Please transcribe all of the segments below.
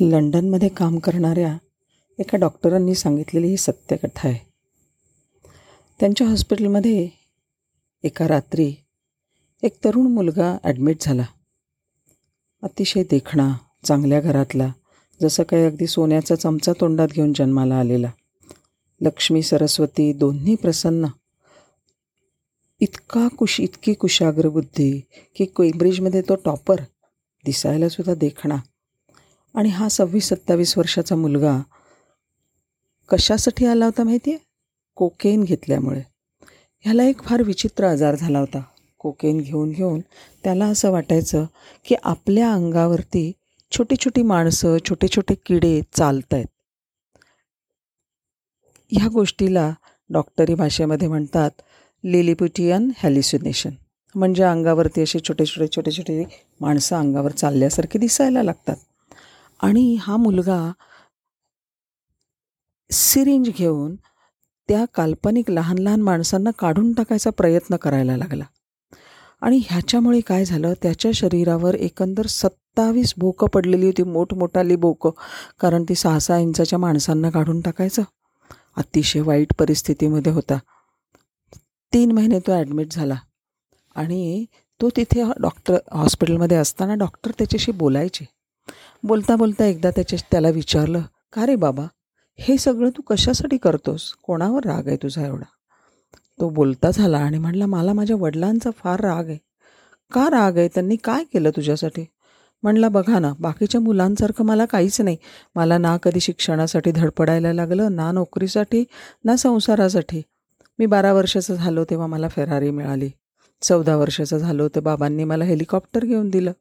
लंडनमध्ये काम करणाऱ्या एका डॉक्टरांनी सांगितलेली ही सत्यकथा आहे. त्यांच्या हॉस्पिटलमध्ये एका रात्री एक तरुण मुलगा ॲडमिट झाला. अतिशय देखणा चांगल्या घरातला जसं काही अगदी सोन्याचा चमचा तोंडात घेऊन जन्माला आलेला. लक्ष्मी सरस्वती दोन्ही प्रसन्न. इतका कुश इतकी कुशाग्र बुद्धी की केम्ब्रिजमध्ये तो टॉपर दिसायलासुद्धा देखणा. आणि हा सव्वीस सत्तावीस वर्षाचा मुलगा कशासाठी आला होता माहिती आहे कोकेन घेतल्यामुळे. ह्याला एक फार विचित्र आजार झाला होता. कोकेन घेऊन घेऊन त्याला असं वाटायचं की आपल्या अंगावरती छोटी छोटी माणसं छोटे छोटे किडे चालत आहेत ह्या गोष्टीला डॉक्टरी भाषेमध्ये म्हणतात लिलिपुटियन हॅलिसिनेशन म्हणजे अंगावरती असे छोटे छोटे छोटे छोटे माणसं अंगावर चालल्यासारखे दिसायला लागतात. आणि हा मुलगा सिरिंज घेऊन त्या काल्पनिक लहान लहान माणसांना काढून टाकायचा प्रयत्न करायला लागला. आणि ह्याच्यामुळे काय झालं? त्याच्या शरीरावर एकंदर सत्तावीस भोकं पडलेली होती मोठमोठाली भोकं. कारण ती सहा सहा इंचाच्या माणसांना काढून टाकायचं. अतिशय वाईट परिस्थितीमध्ये होता. तीन महिने तो ॲडमिट झाला. आणि तो तिथे डॉक्टर हॉस्पिटलमध्ये असताना डॉक्टर त्याच्याशी बोलायचे. बोलता बोलता एकदा त्याच्या त्याला विचारलं का रे बाबा हे सगळं तू कशासाठी करतोस? कोणावर राग आहे तुझा एवढा? तो बोलता झाला आणि म्हणला मला माझ्या वडिलांचा फार राग आहे. का राग आहे? त्यांनी काय केलं तुझ्यासाठी? म्हणला बघा ना बाकीच्या मुलांसारखं मला काहीच नाही. मला ना कधी शिक्षणासाठी धडपडायला लागलं ना नोकरीसाठी ना संसारासाठी. मी बारा वर्षाचं झालो तेव्हा मला फेरारी मिळाली. चौदा वर्षाचं झालो तर बाबांनी मला हेलिकॉप्टर घेऊन दिलं.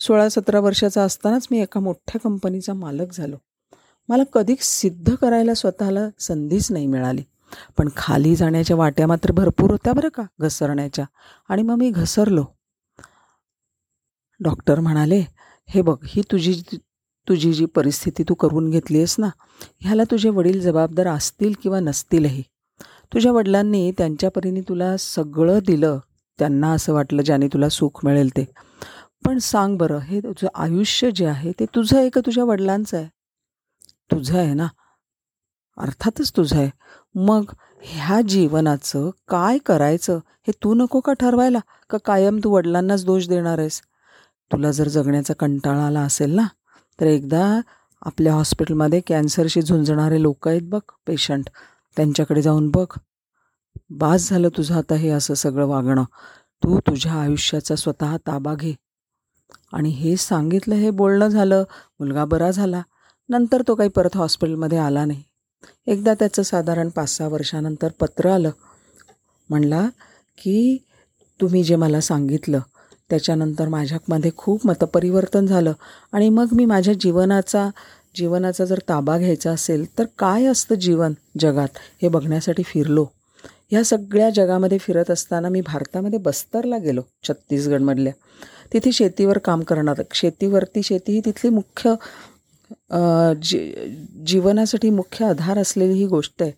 सोळा सतरा वर्षाचा असतानाच मी एका मोठ्या कंपनीचा मालक झालो. मला कधीच सिद्ध करायला स्वतःला संधीच नाही मिळाली. पण खाली जाण्याच्या वाट्या मात्र भरपूर होत्या बरं का घसरण्याच्या. आणि मग मी घसरलो. डॉक्टर म्हणाले हे बघ ही तुझी तुझी जी परिस्थिती तू करून घेतली आहेस ना ह्याला तुझे वडील जबाबदार असतील किंवा नसतीलही. तुझ्या वडिलांनी त्यांच्या परीने तुला सगळं दिलं त्यांना असं वाटलं ज्याने तुला सुख मिळेल ते. पण सांग बरं हे तुझं आयुष्य जे आहे ते तुझं आहे का तुझ्या वडिलांचं आहे? तुझं आहे ना? अर्थातच तुझं आहे. मग ह्या जीवनाचं काय करायचं हे तू नको का ठरवायला का कायम तू वडिलांनाच दोष देणार आहेस? तुला जर जगण्याचा कंटाळा आला असेल ना तर एकदा आपल्या हॉस्पिटलमध्ये कॅन्सरशी झुंजणारे लोक आहेत बघ पेशंट. त्यांच्याकडे जाऊन बघ. बास झालं तुझं आता हे असं सगळं वागणं. तू तुझ्या आयुष्याचा स्वतः ताबा घे. आणि हे सांगितलं हे बोलणं झालं मुलगा बरा झाला. नंतर तो काही परत हॉस्पिटलमध्ये आला नाही. एकदा त्याचं साधारण पाच सहा वर्षानंतर पत्र आलं. म्हणला की तुम्ही जे मला सांगितलं त्याच्यानंतर माझ्यामध्ये खूप मतपरिवर्तन झालं आणि मग मी माझ्या जीवनाचा जीवनाचा जर ताबा घ्यायचा असेल तर काय असतं जीवन जगात? हे बघण्यासाठी फिरलो. ह्या सगळ्या जगामध्ये फिरत असताना मी भारतामध्ये बस्तरला गेलो छत्तीसगडमधल्या. तिथे शेतीवर काम करणार. शेतीवरती शेती ही तिथली मुख्य जी जीवनासाठी मुख्य आधार असलेली ही गोष्ट आहे.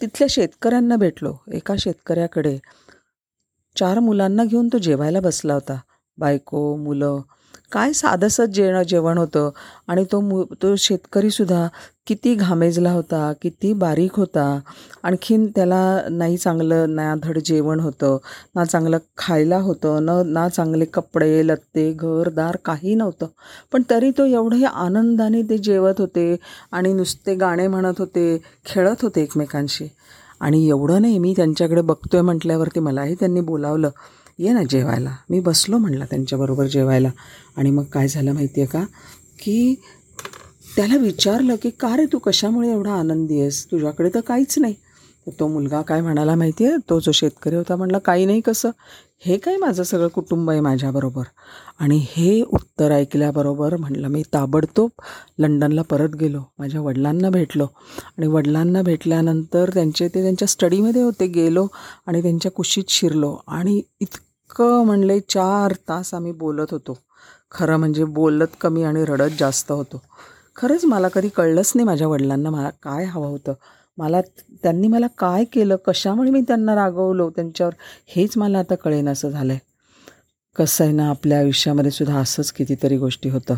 तिथल्या शेतकऱ्यांना भेटलो एका शेतकऱ्याकडे. चार मुलांना घेऊन तो जेवायला बसला होता. बायको मुलं काय साधंसं जेणं जेवण होतं? आणि तो मु तो शेतकरीसुद्धा किती घामेजला होता किती बारीक होता. आणखीन त्याला नाही चांगलं ना धड जेवण होतं ना चांगलं खायला होतं न ना चांगले कपडे लत्ते घरदार काही नव्हतं. पण तरी तो एवढे आनंदाने ते जेवत होते आणि नुसते गाणे म्हणत होते खेळत होते एकमेकांशी. आणि एवढं नाही मी त्यांच्याकडे बघतोय म्हटल्यावरती मलाही त्यांनी बोलावलं. ये ना जेवायला. मी बसलो म्हणला त्यांच्याबरोबर जेवायला. आणि मग काय झालं माहिती आहे का? की त्याला विचारलं की का रे तू कशामुळे एवढा आनंदी आहेस? तुझ्याकडे तर काहीच नाही. तर तो मुलगा काय म्हणाला माहिती आहे तो जो शेतकरी होता म्हणला काही नाही कसं? हे काय माझं सगळं कुटुंब आहे माझ्याबरोबर? आणि हे उत्तर ऐकल्याबरोबर म्हणलं मी ताबडतोब लंडनला परत गेलो. माझ्या वडिलांना भेटलो. आणि वडिलांना भेटल्यानंतर त्यांचे ते त्यांच्या स्टडीमध्ये होते. गेलो आणि त्यांच्या कुशीत शिरलो. आणि इतकं म्हणले चार तास आम्ही बोलत होतो. खरं म्हणजे बोलत कमी आणि रडत जास्त होतो. खरंच मला कधी कळलंच नाही माझ्या वडिलांना मला काय हवं होतं. मला त्यांनी मला काय केलं कशामुळे मी त्यांना रागवलो त्यांच्यावर हेच मला आता कळेन असं झालं आहे कसं आहे ना आपल्या आयुष्यामध्ये सुद्धा असंच कितीतरी गोष्टी होतं.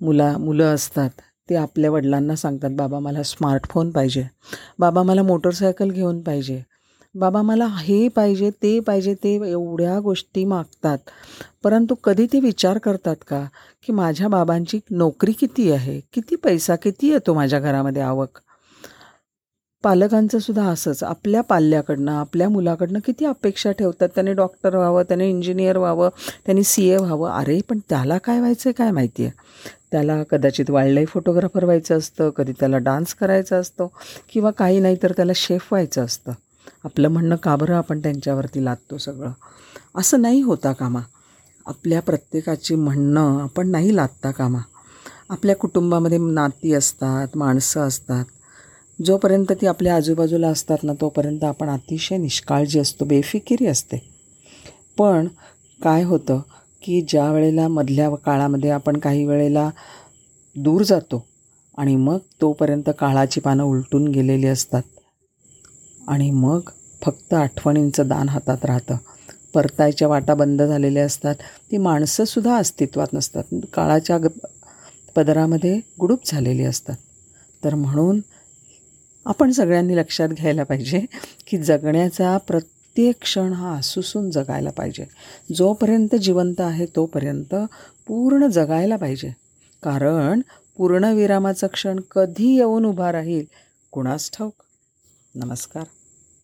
मुला मुलं असतात ते आपल्या वडिलांना सांगतात बाबा मला स्मार्टफोन पाहिजे. बाबा मला मोटरसायकल घेऊन पाहिजे. बाबा मला हे पाहिजे ते पाहिजे ते एवढ्या गोष्टी मागतात. परंतु कधी ते विचार करतात का की माझ्या बाबांची नोकरी किती आहे? किती पैसा किती येतो माझ्या घरामध्ये आवक? पालकांचं सुद्धा असंच. आपल्या पाल्याकडनं आपल्या मुलाकडनं किती अपेक्षा ठेवतात? त्याने डॉक्टर व्हावं त्याने इंजिनियर व्हावं त्याने सी ए व्हावं. अरे पण त्याला काय व्हायचं आहे काय माहिती आहे त्याला कदाचित वाईल्ड लाईफ फोटोग्राफर व्हायचं असतं कधी त्याला डान्स करायचा असतो किंवा काही नाही तर त्याला शेफ व्हायचं असतं. आपलं म्हणणं का बरं आपण त्यांच्यावरती लादतो सगळं? असं नाही होता कामा. आपल्या प्रत्येकाची म्हणणं आपण नाही लादता कामा. आपल्या कुटुंबामध्ये नाती असतात माणसं असतात. जोपर्यंत ती आपल्या आजूबाजूला असतात ना तोपर्यंत आपण अतिशय निष्काळजी असतो बेफिकिरी असते. पण काय होतं की ज्या वेळेला मधल्या काळामध्ये आपण काही वेळेला दूर जातो आणि मग तोपर्यंत काळाची पानं उलटून गेलेली असतात आणि मग फक्त आठवणींचं दान हातात राहतं. परतायच्या वाटा बंद झालेल्या असतात. ती माणसंसुद्धा अस्तित्वात नसतात. काळाच्या ग पदरामध्ये गुडूप झालेली असतात. तर म्हणून आपण सगळ्यांनी लक्षात घ्यायला पाहिजे की जगण्याचा प्रत्येक क्षण हा आसुसून जगायला पाहिजे. जोपर्यंत जिवंत आहे तोपर्यंत पूर्ण जगायला पाहिजे. कारण पूर्णविरामाचा क्षण कधी येऊन उभा राहील कुणास ठाऊक? नमस्कार.